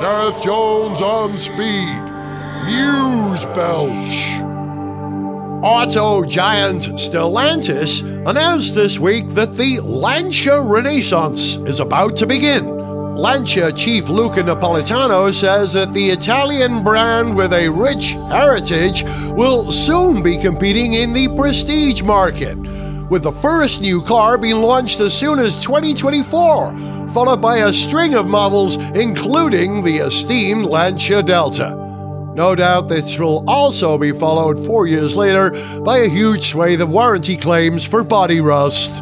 Gareth Jones on speed. News Belch. Auto giant Stellantis announced this week that the Lancia Renaissance is about to begin. Lancia chief Luca Napolitano says that the Italian brand with a rich heritage will soon be competing in the prestige market, with the first new car being launched as soon as 2024, followed by a string of models including the esteemed Lancia Delta. No doubt this will also be followed four years later by a huge swathe of warranty claims for body rust.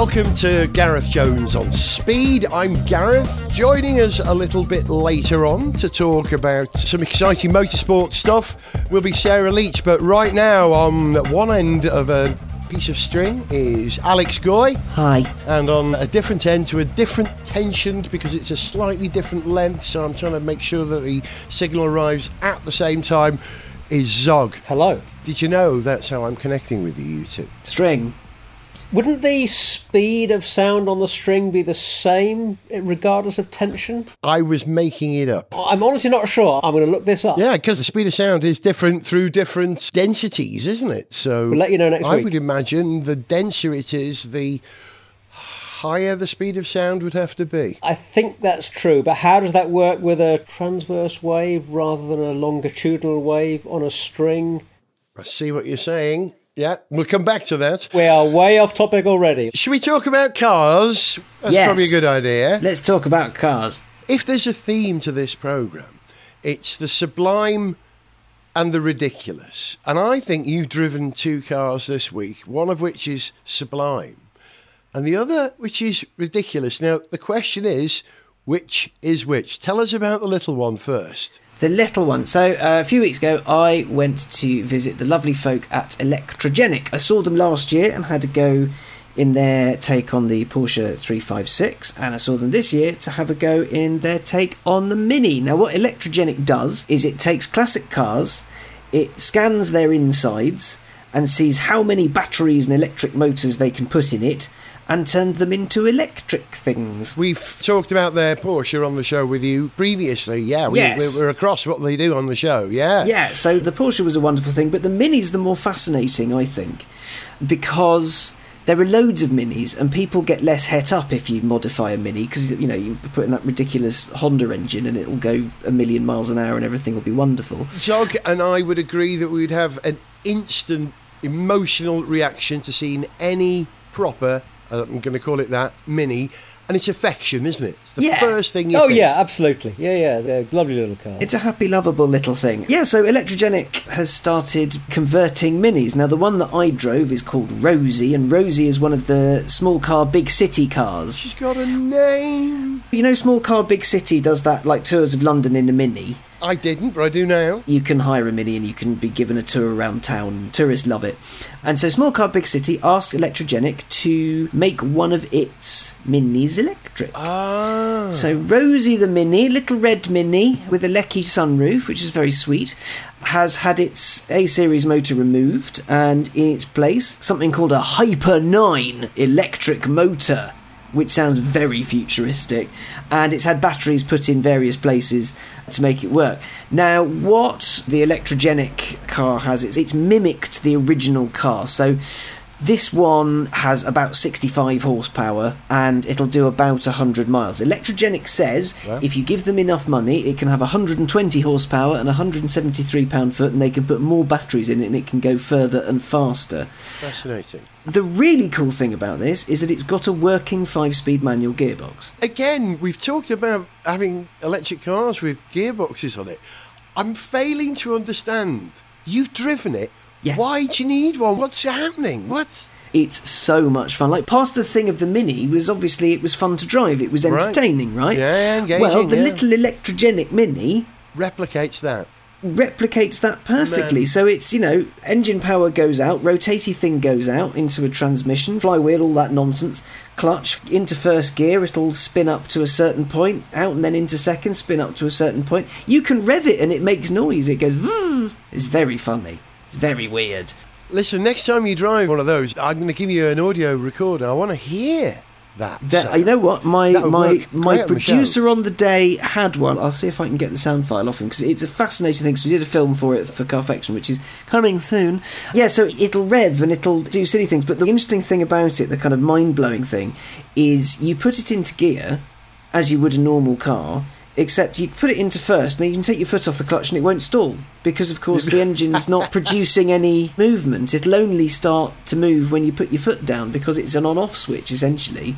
Welcome to Gareth Jones on Speed. I'm Gareth. Joining us a little bit later on to talk about some exciting motorsport stuff will be Sarah Leach, but right now on one end of a piece of string is Alex Goy. Hi. And on a different end to a different tension because it's a slightly different length, so I'm trying to make sure that the signal arrives at the same time, is Zog. Hello. Did you know that's how I'm connecting with you, you two? String. Wouldn't the speed of sound on the string be the same regardless of tension? I was making it up. I'm honestly not sure. I'm going to look this up. Yeah, because the speed of sound is different through different densities, isn't it? So We'll let you know next I week. I would imagine the denser it is, the higher the speed of sound would have to be. I think that's true, but how does that work with a transverse wave rather than a longitudinal wave on a string? I see what you're saying. Yeah, we'll come back to that. We are way off topic already. Should we talk about cars? That's Yes. probably a good idea. Let's talk about cars. If there's a theme to this programme, it's the sublime and the ridiculous. And I think you've driven two cars this week, one of which is sublime and the other which is ridiculous. Now, the question is, which is which? Tell us about the little one first. The little one. So, uh, a few weeks ago, I went to visit the lovely folk at Electrogenic. I saw them last year and had to go in their take on the Porsche 356, and I saw them this year to have a go in their take on the Mini. Now, what Electrogenic does is it takes classic cars, it scans their insides, and sees how many batteries and electric motors they can put in it, and turned them into electric things. We've talked about their Porsche on the show with you previously. Yeah, we, Yes. we're across what they do on the show. Yeah. Yeah, so the Porsche was a wonderful thing, but the Mini's the more fascinating, I think, because there are loads of Minis, and people get less het up if you modify a Mini because you know you put in that ridiculous Honda engine and it'll go a million miles an hour and everything will be wonderful. Zog and I would agree that we'd have an instant emotional reaction to seeing any proper, Uh, I'm going to call it that, mini, and it's affection, isn't it? It's the Yeah. first thing you Oh, think. yeah, absolutely. Yeah, yeah, they're lovely little cars. It's a happy, lovable little thing. Yeah, so Electrogenic has started converting minis. Now, the one that I drove is called Rosie, and Rosie is one of the small car, big city cars. She's got a name. You know, Small Car Big City does that like tours of London in a mini. I didn't, but I do now. You can hire a mini and you can be given a tour around town. Tourists love it. And so Small Car Big City asked Electrogenic to make one of its minis electric. Ah. So Rosie the Mini, little red Mini with a Lecky sunroof, which is very sweet, has had its A series motor removed and in its place something called a Hyper 9 electric motor. Which sounds very futuristic, and it's had batteries put in various places to make it work. Now, what the electrogenic car has is it's mimicked the original car. So, this one has about 65 horsepower and it'll do about 100 miles. Electrogenic says if you give them enough money, it can have 120 horsepower and 173 pound foot, and they can put more batteries in it and it can go further and faster. Fascinating. The really cool thing about this is that it's got a working five speed manual gearbox. Again, we've talked about having electric cars with gearboxes on it. I'm failing to understand. You've driven it. Yeah. Why do you need one? What's happening? What's It's so much fun. Like part of the thing of the Mini was obviously it was fun to drive. It was Right. entertaining, right? Yeah, engaging, Well, the yeah. little electrogenic Mini replicates that? replicates that perfectly. Man. So it's, you know, engine power goes out, rotaty thing goes out into a transmission, flywheel, all that nonsense, clutch into first gear, it'll spin up to a certain point, out and then into second, spin up to a certain point. You can rev it and it makes noise. It goes, "Vroom." it's very funny. It's very weird. Listen, next time you drive one of those, I'm going to give you an audio recorder. I want to hear that. That, sound. you know what? My my my great on the show. producer on the day had one. I'll see if I can get the sound file off him because it's a fascinating thing. 'cause we did a film for it for Carfection, which is coming soon. Yeah, so it'll rev and it'll do silly things. But the interesting thing about it, the kind of mind blowing thing, is you put it into gear as you would a normal car. Except you put it into first, and then you can take your foot off the clutch and it won't stall because, of course, the engine's not producing any movement. It'll only start to move when you put your foot down because it's an on-off switch essentially.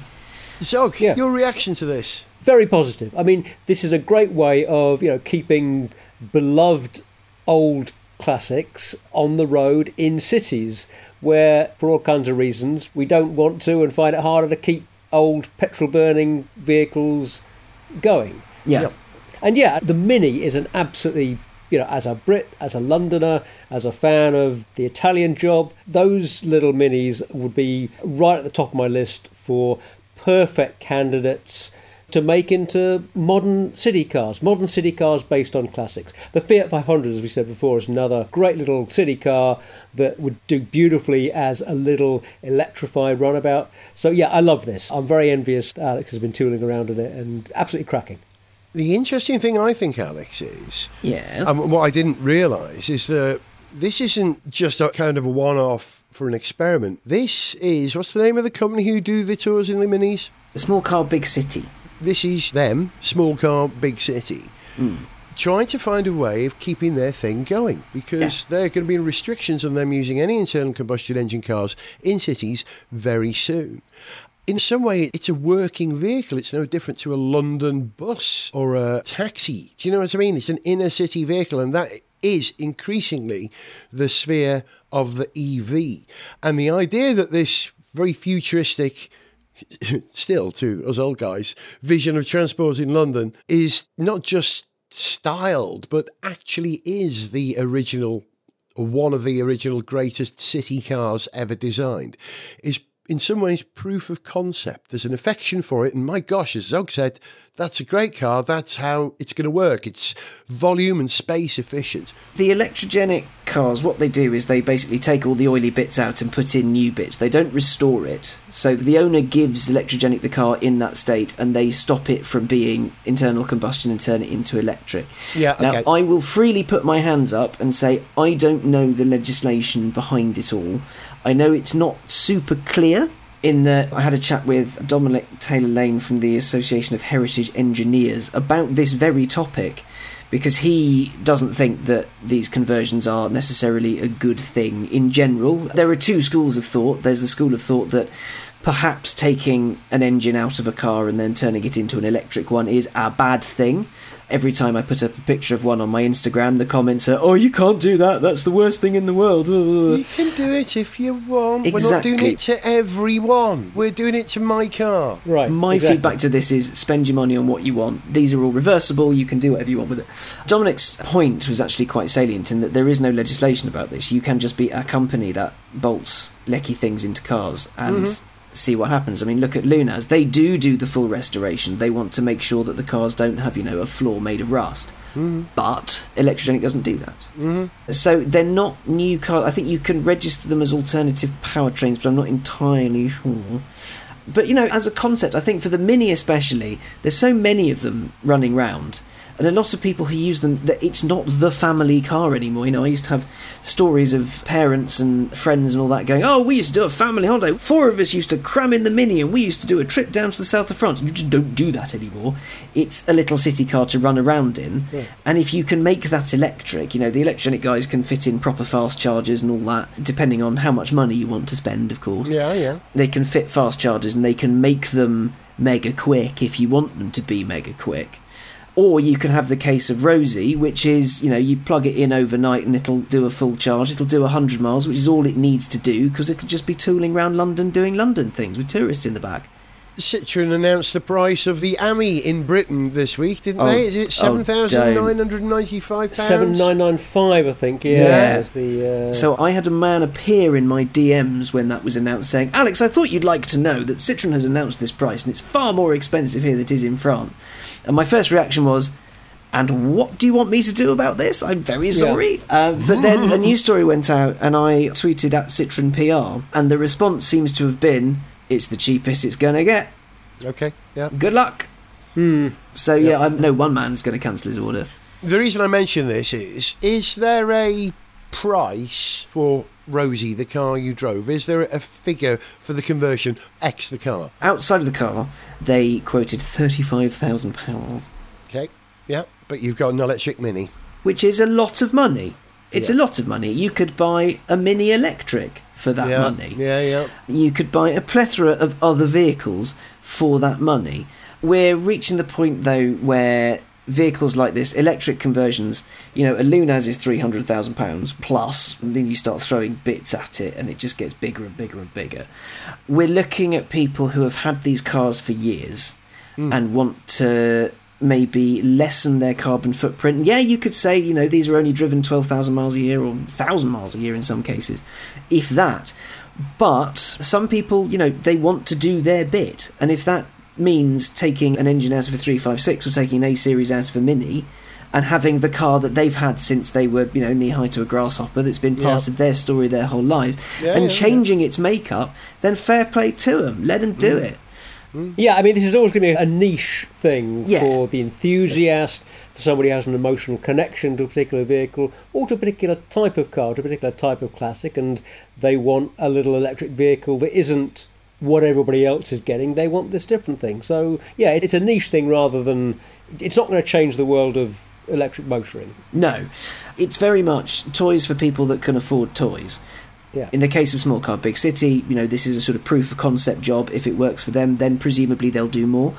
Zog, Yeah. your reaction to this? Very positive. I mean, this is a great way of you know keeping beloved old classics on the road in cities where, for all kinds of reasons, we don't want to and find it harder to keep old petrol burning vehicles going. Yeah. Yep. And yeah, the Mini is an absolutely, you know, as a Brit, as a Londoner, as a fan of the Italian job, those little Minis would be right at the top of my list for perfect candidates to make into modern city cars, modern city cars based on classics. The Fiat 500, as we said before, is another great little city car that would do beautifully as a little electrified runabout. So yeah, I love this. I'm very envious. Alex has been tooling around in it and absolutely cracking. The interesting thing I think, Alex, is Yes. um, what I didn't realise is that this isn't just a kind of a one-off for an experiment. This is what's the name of the company who do the tours in the minis? Small car, big city. This is them, small car, big city, trying to find a way of keeping their thing going because there are going to be restrictions on them using any internal combustion engine cars in cities very soon. In some way, it's a working vehicle. It's no different to a London bus or a taxi. Do you know what I mean? It's an inner city vehicle, and that is increasingly the sphere of the EV. And the idea that this very futuristic still to us old guys, vision of transport in London is not just styled, but actually is the original, one of the original greatest city cars ever designed, is in some ways proof of concept. There's an affection for it, and my gosh, as Zog said, that's a great car. That's how it's going to work. It's volume and space efficient. The electrogenic cars, what they do is they basically take all the oily bits out and put in new bits. They don't restore it. So the owner gives electrogenic the car in that state and they stop it from being internal combustion and turn it into electric. Yeah, Now. I will freely put my hands up and say I don't know the legislation behind it all. I know it's not super clear. In that, I had a chat with Dominic Taylor Lane from the Association of Heritage Engineers about this very topic because he doesn't think that these conversions are necessarily a good thing in general. There are two schools of thought. There's the school of thought that perhaps taking an engine out of a car and then turning it into an electric one is a bad thing. Every time I put up a picture of one on my Instagram, the comments are, "Oh, you can't do that. That's the worst thing in the world." You can do it if you want. We're not doing it to everyone. We're doing it to my car. Right. My exactly. feedback to this is spend your money on what you want. These are all reversible. You can do whatever you want with it. Dominic's point was actually quite salient in that there is no legislation about this. You can just be a company that bolts lecky things into cars and mm-hmm. See what happens. I mean, look at Lunaz. They do do the full restoration. They want to make sure that the cars don't have, you know, a floor made of rust. Mm-hmm. But Electrogenic doesn't do that. Mm-hmm. So they're not new cars. I think you can register them as alternative powertrains, but I'm not entirely sure. But you know, as a concept, I think for the Mini especially, there's so many of them running round, and a lot of people who use them that it's not the family car anymore. You know, I used to have stories of parents and friends and all that going, "Oh, we used to do a family holiday. Four of us used to cram in the Mini, and we used to do a trip down to the south of France." You just don't do that anymore. It's a little city car to run around in, and if you can make that electric, you know, the electronic guys can fit in proper fast chargers and all that, depending on how much money you want to spend, of course Yeah, yeah. they can fit fast chargers and they can make them mega quick if you want them to be mega quick. Or you can have the case of Rosie, which is, you know, you plug it in overnight and it'll do a full charge. It'll do 100 miles, which is all it needs to do because it'll just be tooling around London doing London things with tourists in the back. Citroen announced the price of the AMI in Britain this week, didn't Oh, they? Is it oh, seven thousand nine hundred ninety-five pounds? Seven nine nine five, I think. Yeah, Yeah. is the uh, So I had a man appear in my DMs when that was announced saying, Alex, I thought you'd like to know that Citroen has announced this price and it's far more expensive here than it is in France. And my first reaction was, And what do you want me to do about this? I'm very sorry. Uh, but then a news story went out, and I tweeted at Citroen PR, and the response seems to have been, "It's the cheapest it's going to get. Okay, yeah. Good luck." Hmm. So yeah, I no one man's going to cancel his order. The reason I mention this is: is there a price for Rosie, the car you drove? Is there a figure for the conversion X the car? Outside of the car, they quoted thirty-five thousand pounds, Okay, yeah. But you've got an electric Mini. which is a lot of money. It's Yeah. a lot of money. You could buy a mini electric for that yeah, money. yeah, yeah. you could buy a plethora of other vehicles for that money. We're reaching the point though where vehicles like this, electric conversions, you know, a Lunaz is three hundred thousand pounds plus, and then you start throwing bits at it, and it just gets bigger and bigger and bigger. We're looking at people who have had these cars for years hmm. and want to maybe lessen their carbon footprint. Yeah, you could say, you know, these are only driven 12,000 miles a year or 1,000 miles a year in some cases, if that. But some people, you know, they want to do their bit. And if that means taking an engine out of a 356 or taking an A series out of a Mini and having the car that they've had since they were, you know, knee high to a grasshopper that's been part Yeah. of their story their whole lives Yeah, and yeah, changing its makeup, then fair play to them. Let them do Mm. it. Mm-hmm. Yeah, I mean, this is always going to be a niche thing Yeah. for the enthusiast, for somebody who has an emotional connection to a particular vehicle or to a particular type of car, to a particular type of classic, and they want a little electric vehicle that isn't what everybody else is getting. They want this different thing. So, yeah, it's a niche thing rather than. It's not going to change the world of electric motoring. No, it's very much toys for people that can afford toys. Yeah. In the case of Small Car Big City, you know, this is a sort of proof of concept job. If it works for them, then presumably they'll do more.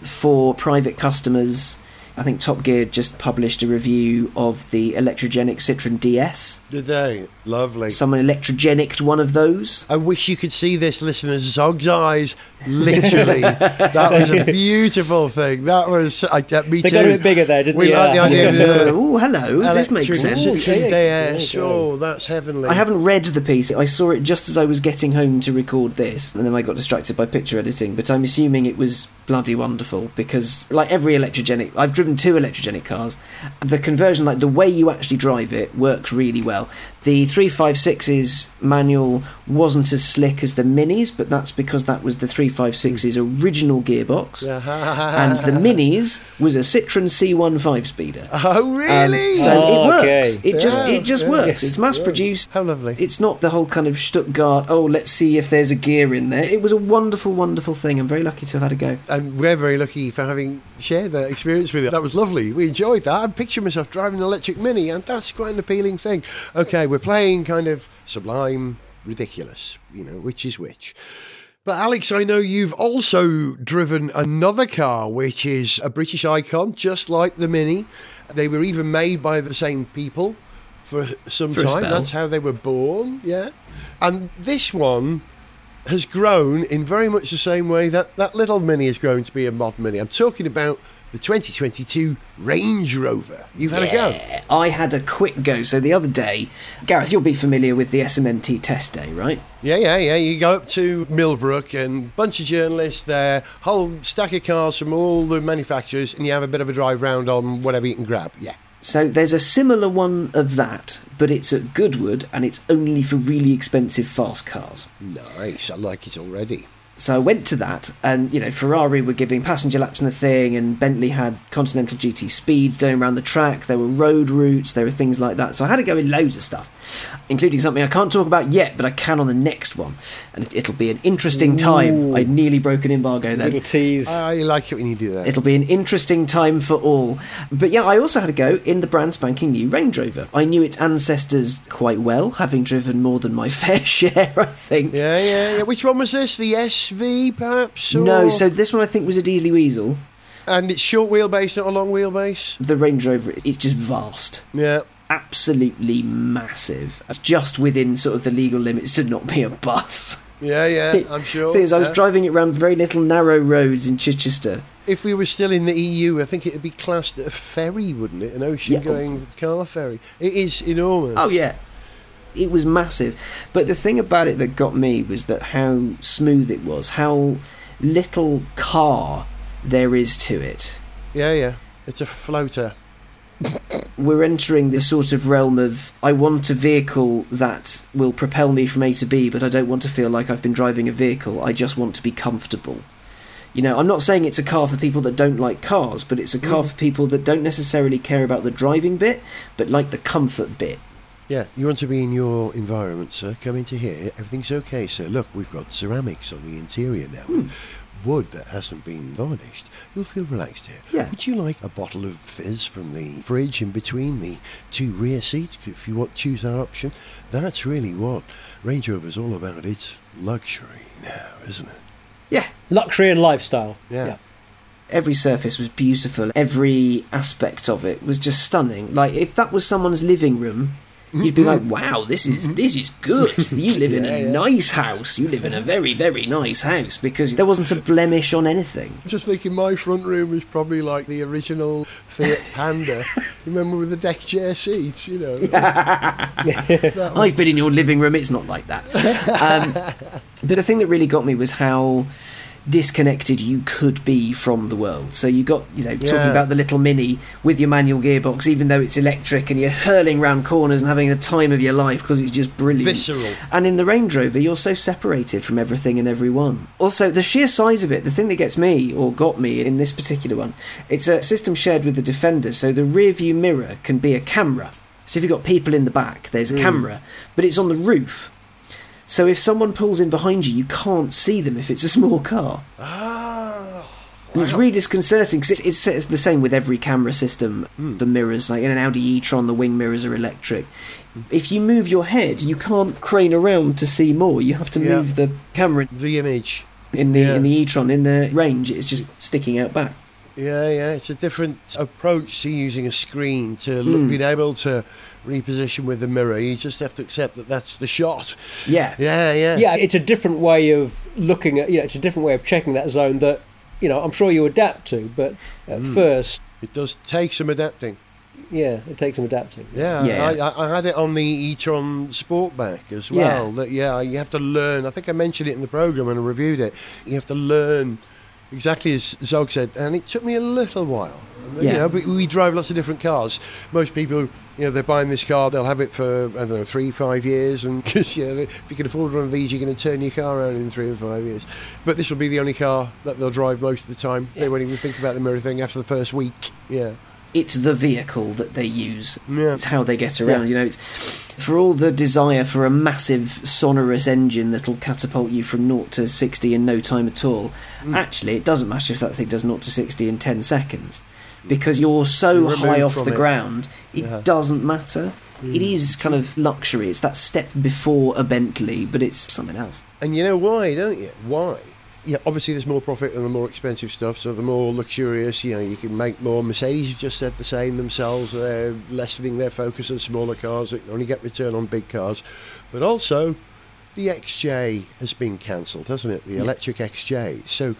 For private customers, I think Top Gear just published a review of the electrogenic Citroen DS. Did they? Lovely. Someone electrogenicked one of those. I wish you could see this, listeners. Zog's eyes, literally. that was a beautiful thing. That was, I, uh, me They too. got a bit bigger there, didn't We they? like the Yeah. idea of the oh, hello, this makes sense. Ooh, Citroen yeah, DS. yeah, yeah. Oh, that's heavenly. I haven't read the piece. I saw it just as I was getting home to record this, and then I got distracted by picture editing. But I'm assuming it was bloody wonderful because, like every electrogenic, I've driven two electrogenic cars. The conversion, like the way you actually drive it, works really well. The 356's manual wasn't as slick as the Minis, but that's because that was the 356's original gearbox. and the Minis was a Citroen C1 5 speeder. Oh, Um, really? so Oh, it works. okay. It just Yeah, it just yeah. works. Yes. It's mass produced. How lovely. It's not the whole kind of Stuttgart. Oh, let's see if there's a gear in there. It was a wonderful, wonderful thing. I'm very lucky to have had a go. and we're very lucky for having shared that experience with you. That was lovely. We enjoyed that. I picture myself driving an electric mini, and that's quite an appealing thing. Okay, we're playing kind of sublime, ridiculous, you know, which is which. But Alex, I know you've also driven another car, which is a British icon, just like the Mini. They were even made by the same people for some For time. That's how they were born, yeah. And this one has grown in very much the same way that that little Mini has grown to be a mod Mini. I'm talking about the 2022 Range Rover. You've had a go. I had a quick go. So the other day, Gareth, you'll be familiar with the SMMT test day, right? Yeah, yeah, yeah. You go up to Millbrook and bunch of journalists there, whole stack of cars from all the manufacturers, and you have a bit of a drive round on whatever you can grab. Yeah. So there's a similar one of that, but it's at Goodwood and it's only for really expensive fast cars. Nice. I like it already. So I went to that, and you know, Ferrari were giving passenger laps on the thing, and Bentley had Continental GT speeds going around the track. There were road routes, there were things like that. So I had to go in loads of stuff, including something I can't talk about yet, but I can on the next one, and it'll be an interesting time. I nearly broke an embargo then. Little tease. I like it when you do that. It'll be an interesting time for all. But yeah, I also had a go in the brand spanking new Range Rover. I knew its ancestors quite well, having driven more than my fair share, I think. yeah, yeah, yeah. Which one was this? The SV, perhaps? Or... No, so this one I think was a Diesely Weasel. And it's short wheelbase, not a long wheelbase? The Range Rover, it's just vast. Yeah. Absolutely massive. It's just within sort of the legal limits to not be a bus. Yeah, yeah, I'm sure. thing is, I was yeah. driving it around very little narrow roads in Chichester. If we were still in the EU, I think it'd be classed as a ferry, wouldn't it? An ocean Yeah. going car ferry. It is enormous. Oh yeah, it was massive. But the thing about it that got me was that how smooth it was, how little car there is to it. Yeah, yeah. It's a floater. We're entering this sort of realm of I want a vehicle that will propel me from A to B, but I don't want to feel like I've been driving a vehicle. I just want to be comfortable. You know, I'm not saying it's a car for people that don't like cars, but it's a car mm. for people that don't necessarily care about the driving bit, but like the comfort bit. Yeah, you want to be in your environment, sir. Come into here. Everything's okay, sir. Look, we've got ceramics on the interior now. Hmm. Wood that hasn't been varnished. You'll feel relaxed here. Yeah. Would you like a bottle of fizz from the fridge in between the two rear seats if you want choose that option? That's really what Range Rover's all about. It's luxury now, isn't it? Yeah, Luxury and lifestyle. Yeah. every surface was beautiful. Every aspect of it was just stunning. Like if that was someone's living room, you'd be like, "Wow, this is this is good. You live in a nice house. You live in a very very nice house because there wasn't a blemish on anything." Just thinking my front room is probably like the original Fiat Panda. Remember with the deck chair seats, you know? I've been in your living room. It's not like that. Um, but the thing that really got me was how disconnected you could be from the world. So you got, you know, talking about the little Mini with your manual gearbox, even though it's electric, and you're hurling round corners and having the time of your life because it's just brilliant. Visceral. And in the Range Rover, you're so separated from everything and everyone. Also, the sheer size of it, the thing that gets me, or got me in this particular one, it's a system shared with the Defender, so the rear view mirror can be a camera. So if you've got people in the back, there's a mm. camera, but it's on the roof. So if someone pulls in behind you, you can't see them if it's a small car. Ah. And it's really disconcerting because it's, it's, the same with every camera system. Hmm. The mirrors, like in an Audi e-tron, the wing mirrors are electric. If you move your head, you can't crane around to see more. You have to Yeah. move the camera The image. in the Yeah. in the e-tron. In the range, it's just sticking out back. Yeah, yeah, it's a different approach to using a screen to look, being able to reposition with the mirror. You just have to accept that that's the shot. Yeah, Yeah, yeah. Yeah, it's a different way of looking at. Yeah, it's a different way of checking that zone that you know I'm sure you adapt to, but at hmm. first, It does take some adapting. yeah, it takes some adapting. Yeah, Yeah. I, I, I had it on the e-tron Sportback as well. Yeah. That yeah, you have to learn. I think I mentioned it in the program when I reviewed it. You have to learn exactly as Zog said, and it took me a little while. You know, but we drive lots of different cars. Most people, you know, they're buying this car, they'll have it for I don't know three, five years, and because yeah, if you can afford one of these, you're going to turn your car around in three or five years. But this will be the only car that they'll drive most of the time. They won't even think about the mirror thing after the first week. Yeah, it's the vehicle that they use. Yeah. It's how they get around. You know, it's for all the desire for a massive sonorous engine that'll catapult you from 0 to 60 in no time at all. Mm. Actually, it doesn't matter if that thing does 0 to 60 in 10 seconds because you're so high off the it. ground, it Yeah. Mm. doesn't matter. It is kind of luxury. It's that step before a Bentley, but it's something else. And you know why, don't you? Why? Yeah, obviously there's more profit in the more expensive stuff, so the more luxurious, you know, you can make more. Mercedes have just said the same themselves. They're lessening their focus on smaller cars that only get return on big cars. But also, the XJ has been cancelled, hasn't it? The electric XJ. So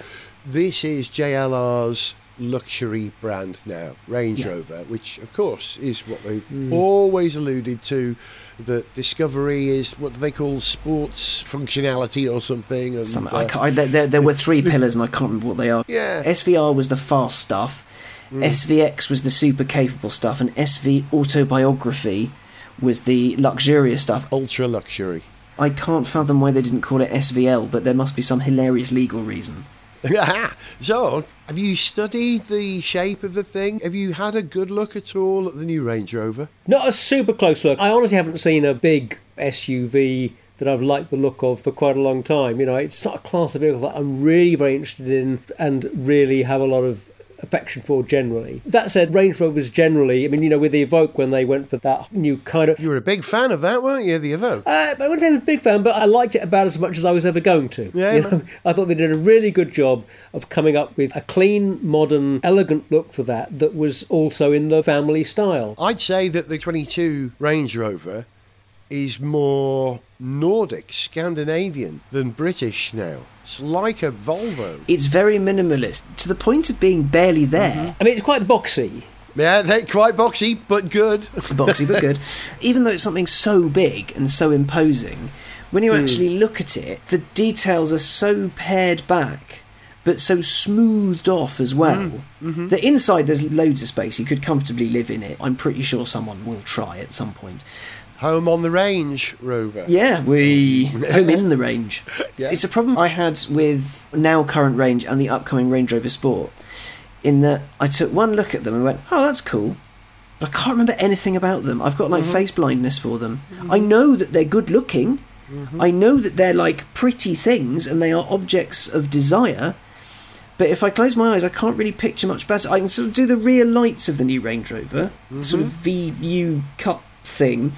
this is JLR's luxury brand now, Range Yeah. Rover, which of course is what they've always alluded to. That Discovery is what do they call sports functionality or something? And, Some, uh, I I, there- there, there were three pillars, and I can't remember what they are. yeah, SVR was the fast stuff, SVX was the super capable stuff, and SV Autobiography was the luxurious stuff. ultra luxury. I can't fathom why they didn't call it SVL, but there must be some hilarious legal reason. so, have you studied the shape of the thing? Have you had a good look at all at the new Range Rover? Not a super close look. I honestly haven't seen a big SUV that I've liked the look of for quite a long time. You know, it's not a class of vehicle that I'm really very interested in and really have a lot of affection for generally. That said, Range Rovers generally, I mean, you know, with the Evoque when they went for that new kind of You were a big fan of that, weren't you? The Evoque. Uh, I wouldn't say I was a big fan, but I liked it about as much as I was ever going to. Yeah, You know, I thought they did a really good job of coming up with a clean, modern, elegant look for that that was also in the family style. I'd say that the 22 Range Rover is more Nordic, Scandinavian than British now. It's like a Volvo. It's very minimalist, to the point of being barely there. I mean, it's quite boxy. Yeah, they're quite boxy, but good. Boxy but good. Even though it's something so big and so imposing, when you actually look at it, the details are so pared back but so smoothed off as well. Mm, mm-hmm. The inside there's loads of space. You could comfortably live in it. I'm pretty sure someone will try at some point. Home on the range, Rover. Yeah, we home in the range. Yeah. It's a problem I had with now current range and the upcoming Range Rover Sport. In that I took one look at them and went, "Oh, that's cool," but I can't remember anything about them. I've got like Mm-hmm. face blindness for them. I know that they're good looking. Mm-hmm. I know that they're like pretty things and they are objects of desire. But if I close my eyes, I can't really picture much better. I can sort of do the rear lights of the new Range Rover, sort of Mm-hmm. VU cut thing,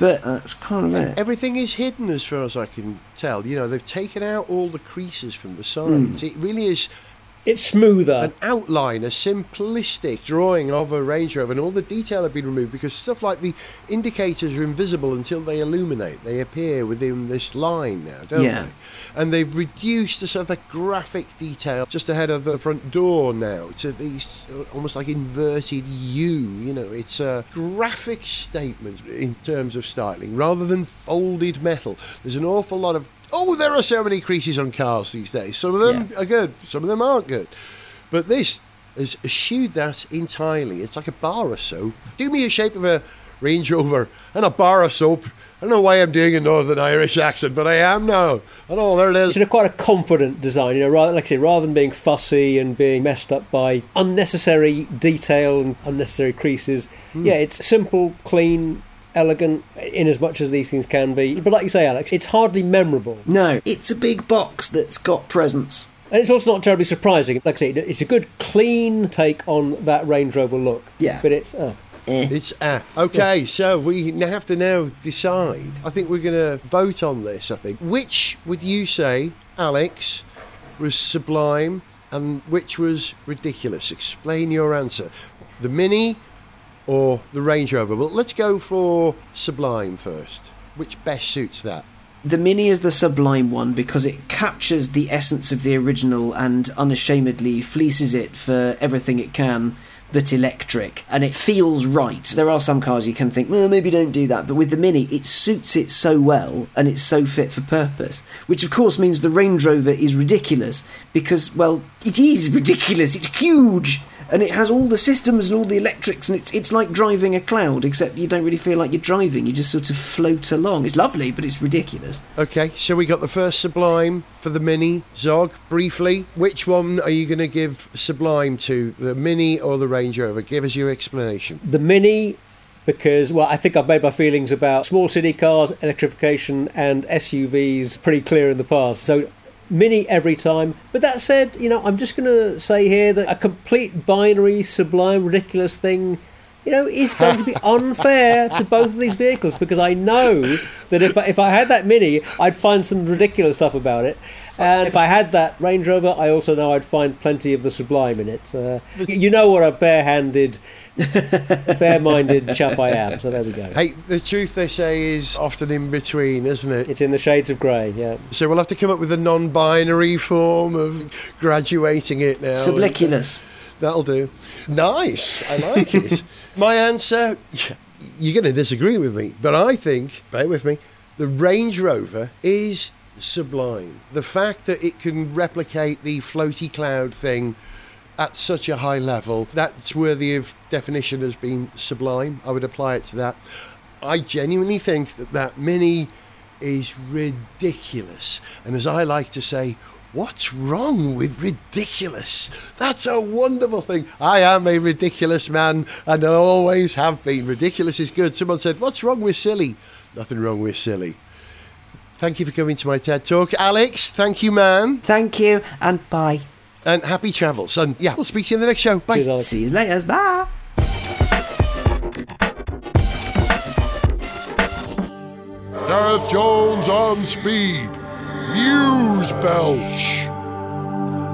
but uh, that's kind of it. Everything is hidden as far as I can tell. You know, they've taken out all the creases from the sides. Hmm. It really is It's smoother. an outline, a simplistic drawing of a Range Rover, and all the detail have been removed because stuff like the indicators are invisible until they illuminate. They appear within this line now, don't Yeah. they? And they've reduced the sort of graphic detail just ahead of the front door now to these uh, almost like inverted U. You know, it's a graphic statement in terms of styling rather than folded metal. There's an awful lot of oh, there are so many creases on cars these days. Some of them Yeah. are good, some of them aren't good. But this has eschewed that entirely. It's like a bar of soap. Do me a shape of a Range Rover and a bar of soap. I don't know why I'm doing a Northern Irish accent, but I am now. I know, there it It's is. a quite a confident design, you know. Rather, like I say, rather than being fussy and being messed up by unnecessary detail and unnecessary creases, hmm. yeah, it's simple, clean, elegant, in as much as these things can be. But like you say, Alex, it's hardly memorable, No, it's a big box that's got presents. and it's also not terribly surprising. Like I say, it's a good, clean take on that Range Rover look. Yeah. but it's. Uh, Eh. It's ah okay. So we have to now decide. I think we're going to vote on this. I think. Which would you say, Alex, was sublime, and which was ridiculous? Explain your answer. The Mini or the Range Rover? Well, let's go for sublime first. Which best suits that? The Mini is the sublime one because it captures the essence of the original and unashamedly fleeces it for everything it can, but electric. And it feels right. There are some cars you can think, well, maybe don't do that. But with the Mini, it suits it so well and it's so fit for purpose. Which, of course, means the Range Rover is ridiculous because, well, it is ridiculous. It's huge. And it has all the systems and all the electrics, and it's it's like driving a cloud, except you don't really feel like you're driving. You just sort of float along. It's lovely, but it's ridiculous. Okay, so we got the first Sublime for the Mini. Zog, briefly, which one are you going to give Sublime to, the Mini or the Range Rover? Give us your explanation. the Mini, because well, I think I've made my feelings about small city cars, electrification, and SUVs pretty clear in the past. So. Mini every time. But that said, you know, I'm just going to say here that a complete binary, sublime, ridiculous thing, you know, is going to be unfair to both of these vehicles because I know that if I, if I had that Mini, I'd find some ridiculous stuff about it. And if I had that Range Rover, I also know I'd find plenty of the sublime in it. Uh, you know what a bare-handed fair-minded chap I am. So there we go. Hey, the truth they say is often in between, isn't it? It's in the shades of grey. Yeah. So we'll have to come up with a non-binary form of graduating it now. Subliculous. That'll do. Nice. I like it. My answer, you're going to disagree with me, but I think, bear with me, the Range Rover is sublime. The fact that it can replicate the floaty cloud thing at such a high level, that's worthy of definition as being sublime. I would apply it to that. I genuinely think that that Mini is ridiculous. And as I like to say, what's wrong with ridiculous? That's a wonderful thing. I am a ridiculous man and I always have been. Ridiculous is good. Someone said, What's wrong with silly? Nothing wrong with silly. Thank you for coming to my TED Talk. Alex, thank you, man. Thank you, and bye. And happy travels. And yeah, we'll speak to you in the next show. Bye. Cheers, See you later. Bye. Gareth Jones on speed. News Belch.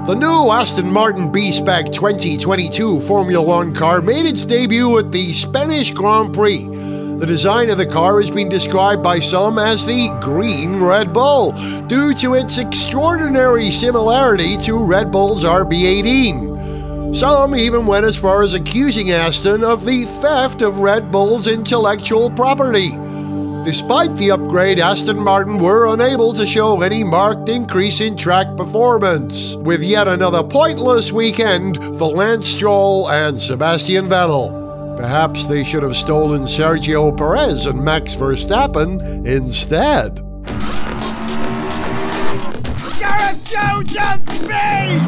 The new Aston Martin B-Spec 2022 Formula One car made its debut at the Spanish Grand Prix. The design of the car has been described by some as the Green Red Bull, due to its extraordinary similarity to Red Bull's RB18. Some even went as far as accusing Aston of the theft of Red Bull's intellectual property. Despite the upgrade, Aston Martin were unable to show any marked increase in track performance. With yet another pointless weekend for Lance Stroll and Sebastian Vettel. Perhaps they should have stolen Sergio Perez and Max Verstappen instead. Gareth Jones on speed!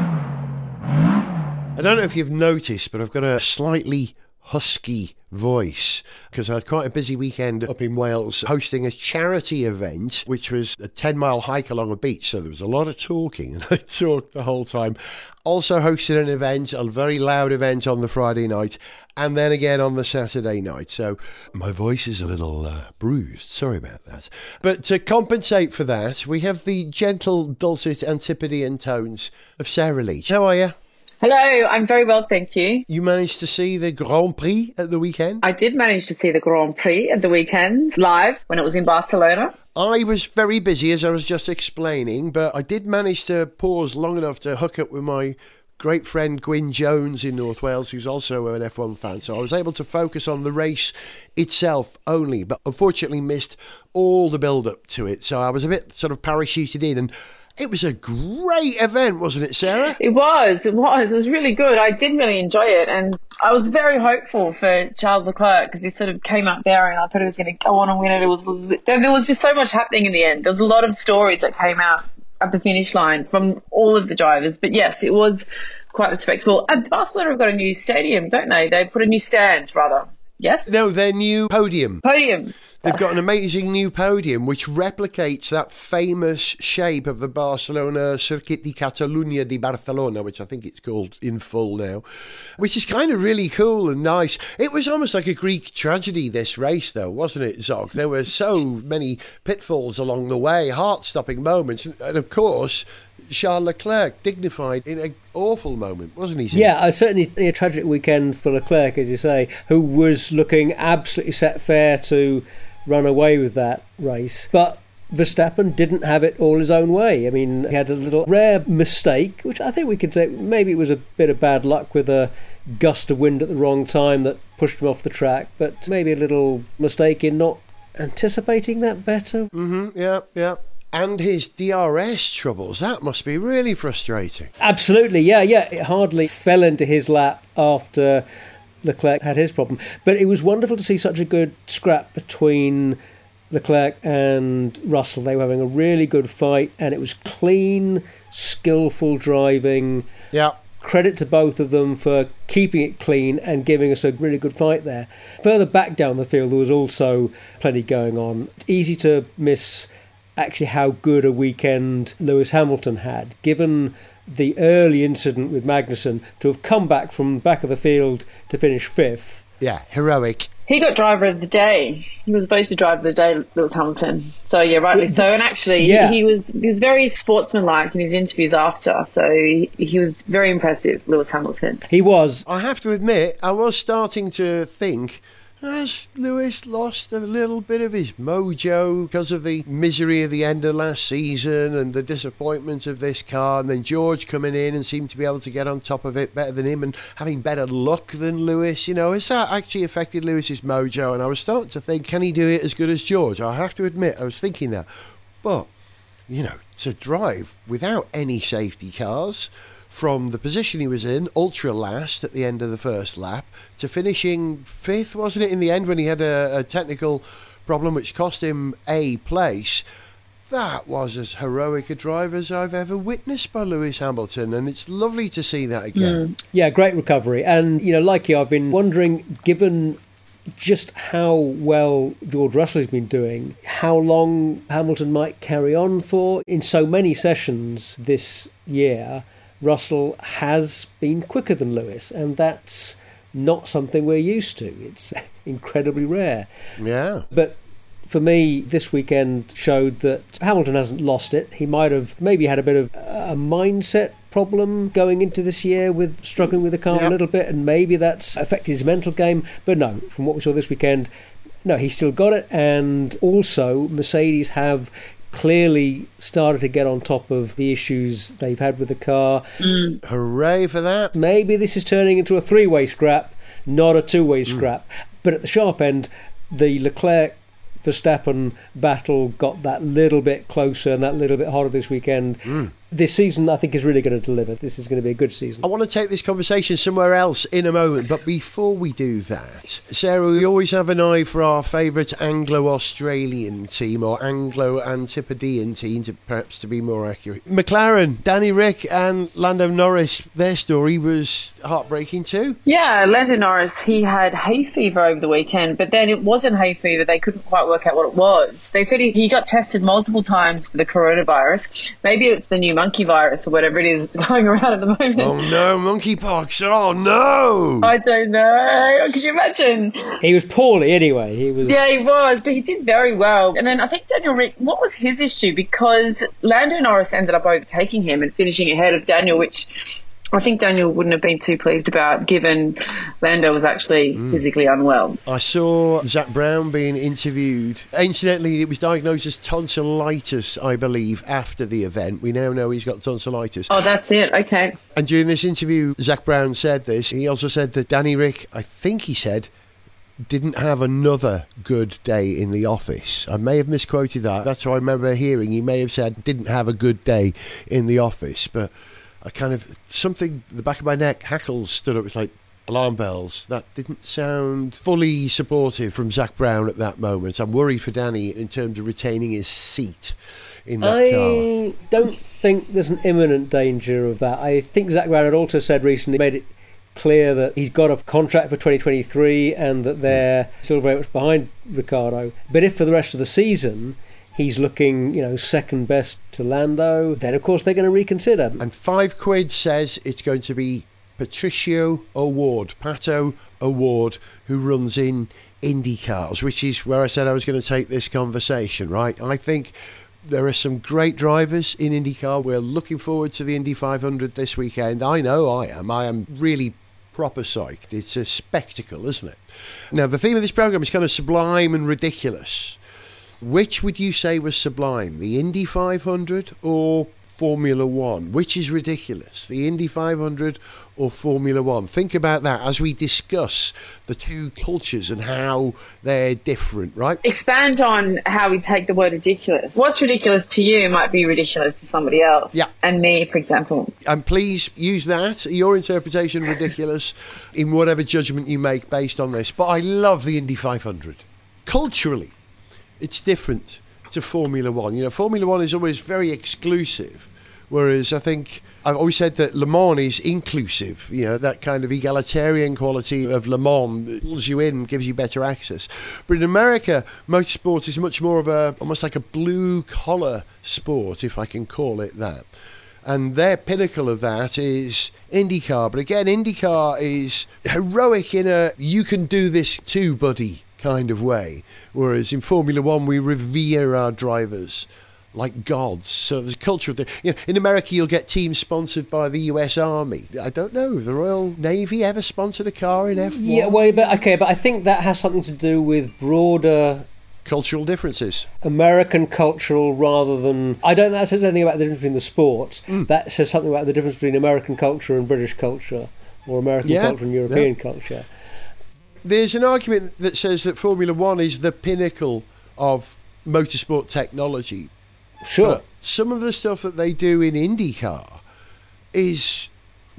I don't know if you've noticed, but I've got a slightly husky voice because I had quite a busy weekend up in Wales hosting a charity event, which was a 10 mile hike along a beach. So there was a lot of talking, and I talked the whole time. Also, hosted an event, a very loud event on the Friday night, and then again on the Saturday night. So my voice is a little uh, bruised. Sorry about that. But to compensate for that, we have the gentle, dulcet Antipodean tones of Sarah Leach. How are you? Hello, I'm very well, thank you. You managed to see the Grand Prix at the weekend? I did manage to see the Grand Prix at the weekend live when it was in Barcelona. I was very busy, as I was just explaining, but I did manage to pause long enough to hook up with my great friend Gwyn Jones in North Wales, who's also an F1 fan. So I was able to focus on the race itself only, but unfortunately missed all the build up to it. So I was a bit sort of parachuted in and it was a great event, wasn't it, Sarah? It was. It was. It was really good. I did really enjoy it, and I was very hopeful for Charles Leclerc because he sort of came up there, and I thought he was going to go on and win it. It was there was just so much happening in the end. There was a lot of stories that came out at the finish line from all of the drivers. But yes, it was quite the spectacle. And Barcelona have got a new stadium, don't they? They put a new stand, rather. Yes? No, their new podium. Podium. They've got an amazing new podium which replicates that famous shape of the Barcelona Circuit de Catalunya de Barcelona, which I think it's called in full now, which is kind of really cool and nice. It was almost like a Greek tragedy, this race, though, wasn't it, Zog? There were so many pitfalls along the way, heart stopping moments, and of course, Charles Leclerc dignified in an awful moment, wasn't he? Yeah, uh, certainly a tragic weekend for Leclerc, as you say, who was looking absolutely set fair to run away with that race. But Verstappen didn't have it all his own way. I mean, he had a little rare mistake, which I think we could say maybe it was a bit of bad luck with a gust of wind at the wrong time that pushed him off the track, but maybe a little mistake in not anticipating that better. Mm-hmm. Yeah, yeah and his DRS troubles. That must be really frustrating. Absolutely, yeah, yeah. It hardly fell into his lap after Leclerc had his problem. But it was wonderful to see such a good scrap between Leclerc and Russell. They were having a really good fight, and it was clean, skillful driving. Yeah. Credit to both of them for keeping it clean and giving us a really good fight there. Further back down the field, there was also plenty going on. It's easy to miss actually how good a weekend Lewis Hamilton had, given the early incident with Magnussen to have come back from back of the field to finish fifth. Yeah, heroic. He got driver of the day. He was supposed to driver of the day, Lewis Hamilton. So yeah, rightly so. And actually, yeah. he, was he was very sportsmanlike in his interviews after. So he, he was very impressive, Lewis Hamilton. He was. I have to admit, I was starting to think has Lewis lost a little bit of his mojo because of the misery of the end of last season and the disappointment of this car? And then George coming in and seemed to be able to get on top of it better than him and having better luck than Lewis. You know, has that actually affected Lewis's mojo? And I was starting to think, can he do it as good as George? I have to admit, I was thinking that. But, you know, to drive without any safety cars from the position he was in, ultra last at the end of the first lap, to finishing fifth, wasn't it, in the end when he had a, a technical problem which cost him a place. That was as heroic a drive as I've ever witnessed by Lewis Hamilton, and it's lovely to see that again. Mm. Yeah, great recovery. And, you know, like you, I've been wondering, given just how well George Russell has been doing, how long Hamilton might carry on for in so many sessions this year. Russell has been quicker than Lewis, and that's not something we're used to. It's incredibly rare. Yeah. But for me, this weekend showed that Hamilton hasn't lost it. He might have maybe had a bit of a mindset problem going into this year with struggling with the car yep. a little bit, and maybe that's affected his mental game. But no, from what we saw this weekend, no, he still got it. And also, Mercedes have clearly started to get on top of the issues they've had with the car. Mm. Hooray for that. Maybe this is turning into a three way scrap, not a two way mm. scrap. But at the sharp end, the Leclerc Verstappen battle got that little bit closer and that little bit harder this weekend. Mm. This season, I think, is really going to deliver. This is going to be a good season. I want to take this conversation somewhere else in a moment, but before we do that, Sarah, we always have an eye for our favourite Anglo-Australian team or Anglo-Antipodean team, to perhaps to be more accurate. McLaren, Danny Ric, and Lando Norris. Their story was heartbreaking too. Yeah, Lando Norris, he had hay fever over the weekend, but then it wasn't hay fever. They couldn't quite work out what it was. They said he, he got tested multiple times for the coronavirus. Maybe it's the new monkey virus or whatever it is that's going around at the moment. Oh no, monkeypox! Oh no! I don't know. Could you imagine? He was poorly anyway. He was. Yeah, he was, but he did very well. And then I think Daniel Rick, what was his issue? Because Lando Norris ended up overtaking him and finishing ahead of Daniel, which I think Daniel wouldn't have been too pleased about given Lando was actually Mm. physically unwell. I saw Zak Brown being interviewed. Incidentally, it was diagnosed as tonsillitis, I believe, after the event. We now know he's got tonsillitis. Oh, that's it. Okay. And during this interview, Zak Brown said this. He also said that Danny Ric, I think he said, didn't have another good day in the office. I may have misquoted that. That's what I remember hearing. He may have said, didn't have a good day in the office. But I kind of, something, the back of my neck, hackles stood up. It's like, alarm bells. That didn't sound fully supportive from Zak Brown at that moment. I'm worried for Danny in terms of retaining his seat in that car. I don't think there's an imminent danger of that. I think Zak Brown had also said recently, made it clear that he's got a contract for 2023 and that they're still very much behind Ricciardo. But if for the rest of the season he's looking, you know, second best to Lando, then of course they're going to reconsider. And five quid says it's going to be Patricio O'Ward, Pato O'Ward, who runs in IndyCars, which is where I said I was going to take this conversation, right? I think there are some great drivers in IndyCar. We're looking forward to the Indy 500 this weekend. I know I am. I am really proper psyched. It's a spectacle, isn't it? Now, the theme of this program is kind of sublime and ridiculous. Which would you say was sublime, the Indy 500 or Formula One? Which is ridiculous, the Indy 500 or Formula One? Think about that as we discuss the two cultures and how they're different, right? Expand on how we take the word ridiculous. What's ridiculous to you might be ridiculous to somebody else. Yeah. And me, for example. And please use that, your interpretation, ridiculous, in whatever judgment you make based on this. But I love the Indy 500. Culturally, it's different to Formula One. You know, Formula One is always very exclusive, whereas I think I've always said that Le Mans is inclusive. You know, that kind of egalitarian quality of Le Mans pulls you in, gives you better access. But in America, motorsport is much more of a almost like a blue collar sport, if I can call it that. And their pinnacle of that is IndyCar. But again, IndyCar is heroic in a you can do this too, buddy kind of way. Whereas in Formula One, we revere our drivers like gods. So there's a culture of the. You know, in America, you'll get teams sponsored by the U.S. Army. I don't know. The Royal Navy ever sponsored a car in F1? Yeah, well, but okay, but I think that has something to do with broader Cultural differences. American cultural rather than I don't that says anything about the difference between the sports. Mm. That says something about the difference between American culture and British culture, or American Yeah, culture and European culture. There's an argument that says that Formula One is the pinnacle of motorsport technology. Sure. But some of the stuff that they do in IndyCar is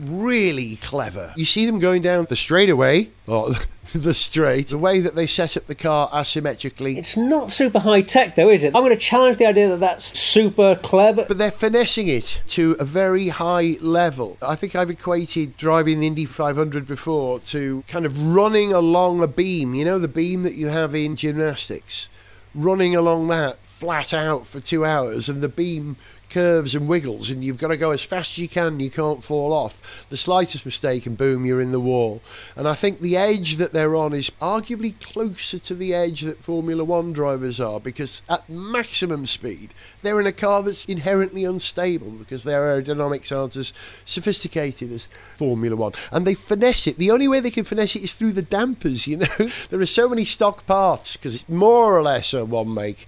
really clever. You see them going down the straightaway, or the straight, the way that they set up the car asymmetrically. It's not super high tech, though, is it? I'm going to challenge the idea that that's super clever. But they're finessing it to a very high level. I think I've equated driving the Indy 500 before to kind of running along a beam. You know, the beam that you have in gymnastics? Running along that flat out for two hours, and the beam curves and wiggles, and you've got to go as fast as you can. You can't fall off. The slightest mistake, and boom, you're in the wall. And I think the edge that they're on is arguably closer to the edge that Formula One drivers are, because at maximum speed, they're in a car that's inherently unstable because their aerodynamics aren't as sophisticated as Formula One. And they finesse it. The only way they can finesse it is through the dampers, you know. there are so many stock parts, because it's more or less a one make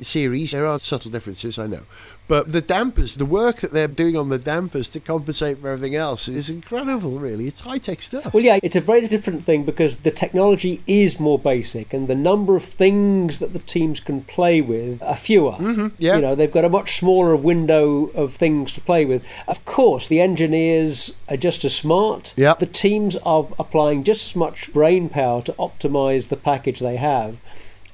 series. There are subtle differences, I know. But the dampers, the work that they're doing on the dampers to compensate for everything else is incredible, really. It's high tech stuff. Well, yeah, it's a very different thing because the technology is more basic and the number of things that the teams can play with are fewer. Mm-hmm, yeah. You know, they've got a much smaller window of things to play with. Of course, the engineers are just as smart. Yep. The teams are applying just as much brain power to optimize the package they have.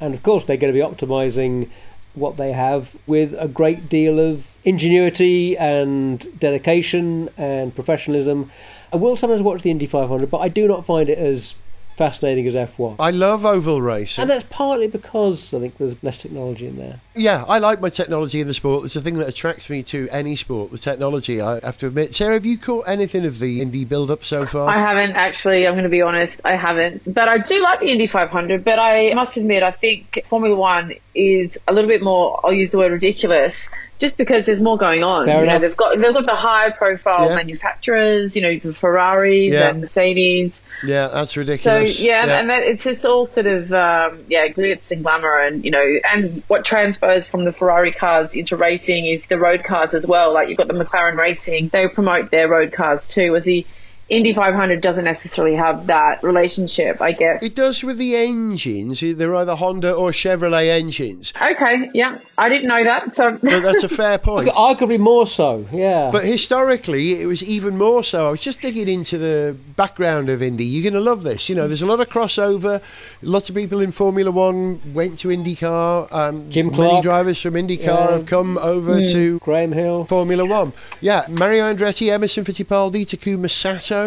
And of course, they're going to be optimizing what they have with a great deal of ingenuity and dedication and professionalism. I will sometimes watch the Indy 500, but I do not find it as fascinating as F1. I love oval racing. And that's partly because I think there's less technology in there. Yeah, I like my technology in the sport. It's the thing that attracts me to any sport, the technology, I have to admit. Sarah, have you caught anything of the Indy build up so far? I haven't actually. I'm going to be honest. I haven't. But I do like the Indy 500. But I must admit, I think Formula One is a little bit more. I'll use the word ridiculous. Just because there's more going on, Fair you know, enough. they've got they've got the high profile Yeah. manufacturers, you know, the Ferraris Yeah. and Mercedes. yeah, that's ridiculous. So ridiculous. yeah, and that, it's just all sort of um, yeah glitz and glamour, and you know, and what transposes from the Ferrari cars into racing is the road cars as well. Like you've got the McLaren Racing, they promote their road cars too. As the Indy 500 doesn't necessarily have that relationship, I guess. It does with the engines. They're either Honda or Chevrolet engines. Okay, yeah, I didn't know that. So But that's a fair point. Arguably more so, yeah. But historically, it was even more so. I was just digging into the background of Indy. You're going to love this. You know, there's a lot of crossover. Lots of people in Formula One went to IndyCar. Um, Jim Many Clark. drivers from IndyCar Yeah. have come over to Graham Hill. Formula One. Yeah, Mario Andretti, Emerson Fittipaldi, Takuma Sato,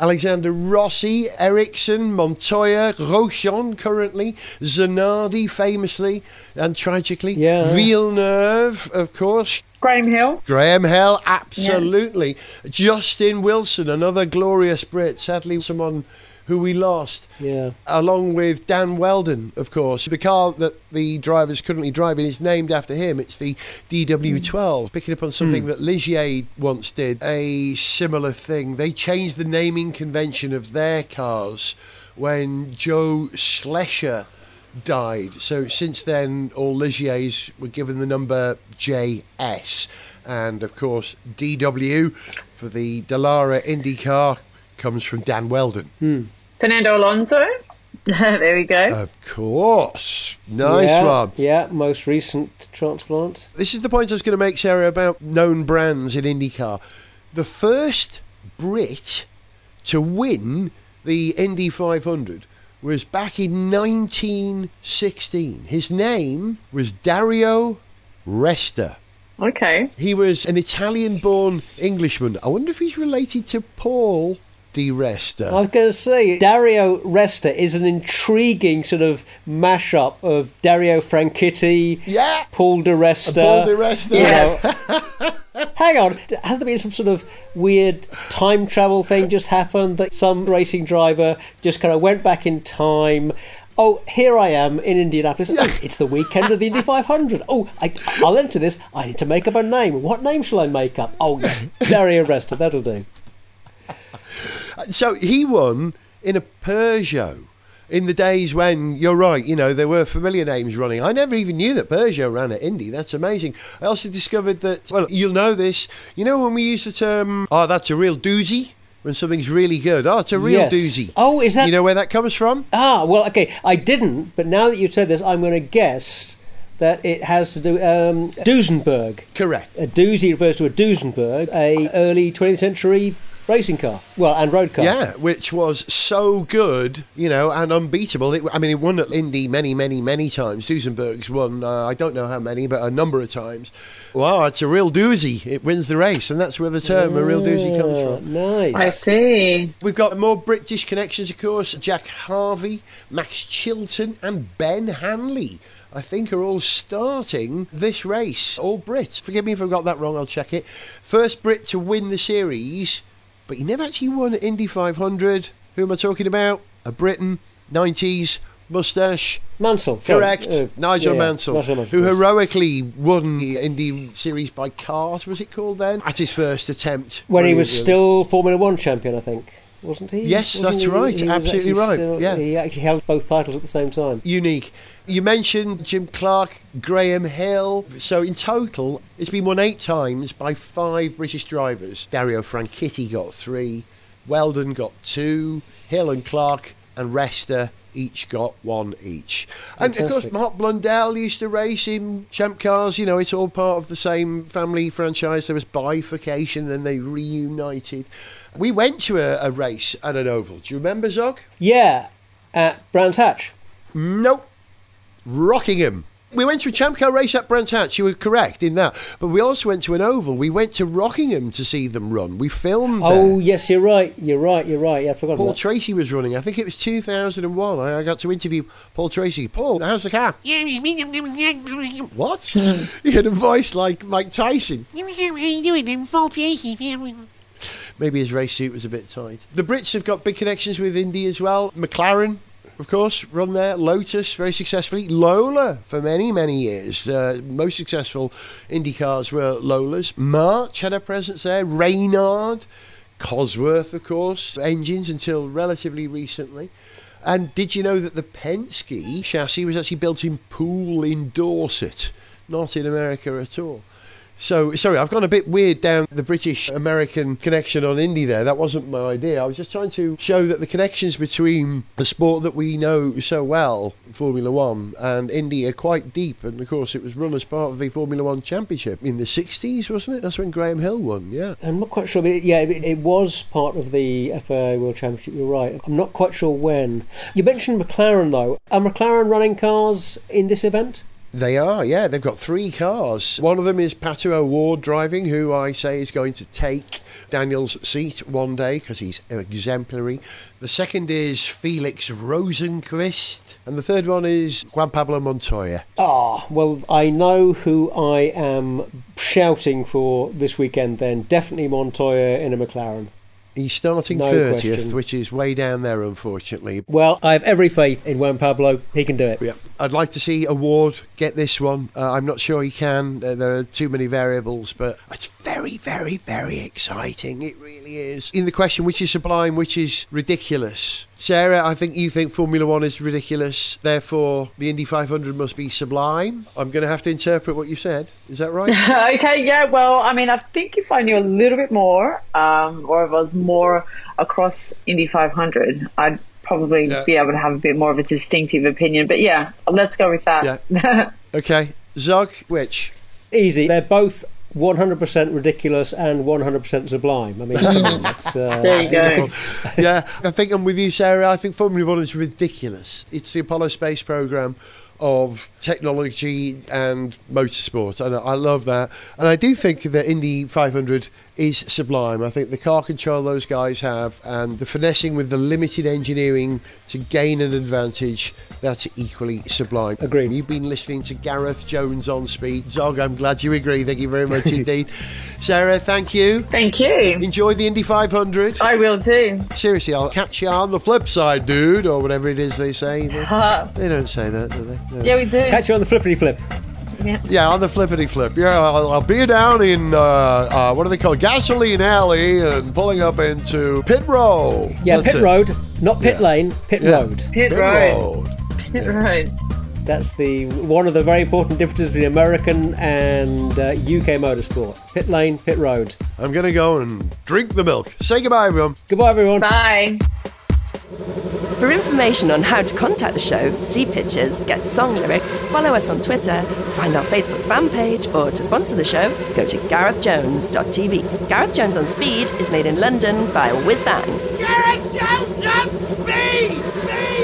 Alexander Rossi, Ericsson, Montoya, Grosjean currently, Zanardi famously and tragically, Yeah. Villeneuve, of course, Graham Hill, Graham Hill, absolutely. Justin Wilson, another glorious Brit, sadly someone who we lost, Yeah. along with Dan Wheldon, of course. The car that the driver's currently driving is named after him. It's the DW12, picking up on something hmm. that Ligier once did, a similar thing. They changed the naming convention of their cars when Jo Schlesser died. So since then, all Ligiers were given the number JS. And of course, DW for the Dallara IndyCar comes from Dan Wheldon. Hmm. Fernando Alonso. there we go. Of course. Nice yeah, one. Yeah, most recent transplant. This is the point I was going to make, Sarah, about known brands in IndyCar. The first Brit to win the Indy 500 was back in 1916. His name was Dario Resta. okay. He was an Italian born Englishman. I wonder if he's related to Paul Di Resta. I was going to say, Dario Resta is an intriguing sort of mashup of Dario Franchitti, yeah! Paul Di Resta. Paul Di Resta. you know. Hang on, has there been some sort of weird time travel thing just happened that some racing driver just kind of went back in time? Oh, here I am in Indianapolis. Oh, it's the weekend of the Indy 500. Oh, I, I'll enter this. I need to make up a name. What name shall I make up? Oh, yeah, Dario Resta. That'll do. So he won in a Peugeot in the days when you're right, you know, there were familiar names running. I never even knew that Peugeot ran at Indy. That's amazing. I also discovered that, well, you'll know this. You know, when we use the term, oh, that's a real doozy, when something's really good. Oh, it's a real Yes. doozy. Oh, is that You know where that comes from? Ah, well, okay. I didn't, but now that you've said this, I'm going to guess that it has to do um, Duesenberg. Correct. A doozy refers to a Duesenberg, a early 20th century racing car. Well, and road car. Yeah, which was so good, you know, and unbeatable. It, I mean, it won at Indy many, many, many times. Duesenberg's won, uh, I don't know how many, but a number of times. Wow, it's a real doozy. It wins the race, and that's where the term a real doozy comes from. Nice. I see. We've got more British connections, of course. Jack Harvey, Max Chilton, and Ben Hanley. I think are all starting this race. All Brits. Forgive me if I've got that wrong. I'll check it. First Brit to win the series, but he never actually won at Indy 500. Who am I talking about? A Briton, 90s, moustache. Mansell. Correct. Uh, Nigel yeah. Mansell, Nigel Mansell, who heroically won the Indy series by cars, was it called then? At his first attempt. When he was still Formula One champion, I think. wasn't he? Yes, Wasn't that's he- right. he Absolutely right. still- Yeah. He actually held both titles at the same time. unique. You mentioned Jim Clark, Graham Hill. So in total, it's been won eight times by five British drivers. Dario Franchitti got three, Wheldon got two, Hill and Clark and Resta each got one each. And of course, Mark Blundell used to race in Champ Cars. You know, it's all part of the same family franchise. There was bifurcation, then they reunited. We went to a, a race at an oval. Do you remember, Zog? Yeah, at Brands Hatch. Nope. Rockingham. We went to a Champ Car race at Brands Hatch. You were correct in that. But we also went to an oval. We went to Rockingham to see them run. We filmed Oh, there. yes, you're right. You're right. You're right. Yeah, I forgot Paul about that. Tracy was running. I think it was 2001. I, I got to interview Paul Tracy. Paul, how's the car? What? he had a voice like Mike Tyson. Maybe his race suit was a bit tight. The Brits have got big connections with Indy as well. McLaren, of course, run there. Lotus, very successfully. Lola, for many, many years. Uh, most successful Indy cars were Lolas. March had a presence there. Reynard, Cosworth, of course, engines until relatively recently. And did you know that the Penske chassis was actually built in Poole in Dorset, not in America at all? So, sorry, I've gone a bit weird down the British American connection on Indy there. That wasn't my idea. I was just trying to show that the connections between the sport that we know so well, Formula One, and Indy are quite deep. And of course, it was run as part of the Formula One Championship in the 60s, wasn't it? That's when Graham Hill won, yeah. I'm not quite sure, but yeah, it, it was part of the FIA World Championship. You're right. I'm not quite sure when. You mentioned McLaren though. Are McLaren running cars in this event? They are, yeah. They've got three cars. One of them is Pato O'Ward driving, who I say is going to take Daniel's seat one day because he's exemplary. The second is Felix Rosenqvist. And the third one is Juan Pablo Montoya. Ah, well, I know who I am shouting for this weekend. Then definitely Montoya in a McLaren. He's starting No 30th, question. which is way down there, unfortunately. Well, I have every faith in Juan Pablo. He can do it. Yeah, I'd like to see O'Ward get this one. Uh, I'm not sure he can. Uh, there are too many variables, but it's very, very, very exciting. It really is. In the question, which is sublime, which is ridiculous? Sarah, I think you think Formula One is ridiculous. Therefore, the Indy 500 must be sublime. I'm going to have to interpret what you said. Is that right? okay, yeah, well, I mean, I think if I knew a little bit more, um, or if I was more across Indy 500, I'd probably Yeah. be able to have a bit more of a distinctive opinion. But yeah, let's go with that. okay. Zog, which? Easy. They're both 100% ridiculous and 100% sublime. I mean, come on, that's, uh, there you go. Yeah, I think I'm with you, Sarah. I think Formula One is ridiculous. It's the Apollo space program of technology and motorsport, and I love that. And I do think that Indy 500 is sublime. I think the car control those guys have and the finessing with the limited engineering to gain an advantage, that's equally sublime. Agreed. You've been listening to Gareth Jones on Speed. Zog, I'm glad you agree. Thank you very much indeed. Sarah, thank you. Thank you. Enjoy the Indy 500. I will too. Seriously, I'll catch you on the flip side, dude, or whatever it is they say. They, uh-huh. they don't say that, do they? No. Yeah, we do. Catch you on the flippity flip. Yeah, yeah, on the flippity flip. Yeah, I'll, I'll be down in, uh, uh, what do they call it? Gasoline Alley and pulling up into Pit Row. Yeah, That's pit it. road, not pit Yeah. lane, pit Yeah. road. Pit Pit road. Road. Pit road. That's the one of the very important differences between American and uh, UK motorsport. Pit lane, pit road. I'm going to go and drink the milk. Say goodbye, everyone. Goodbye, everyone. Bye. For information on how to contact the show, see pictures, get song lyrics, follow us on Twitter, find our Facebook fan page, or to sponsor the show, go to garethjones.tv. Gareth Jones on Speed is made in London by Whizbang. Garrett Jones on speed! Speed!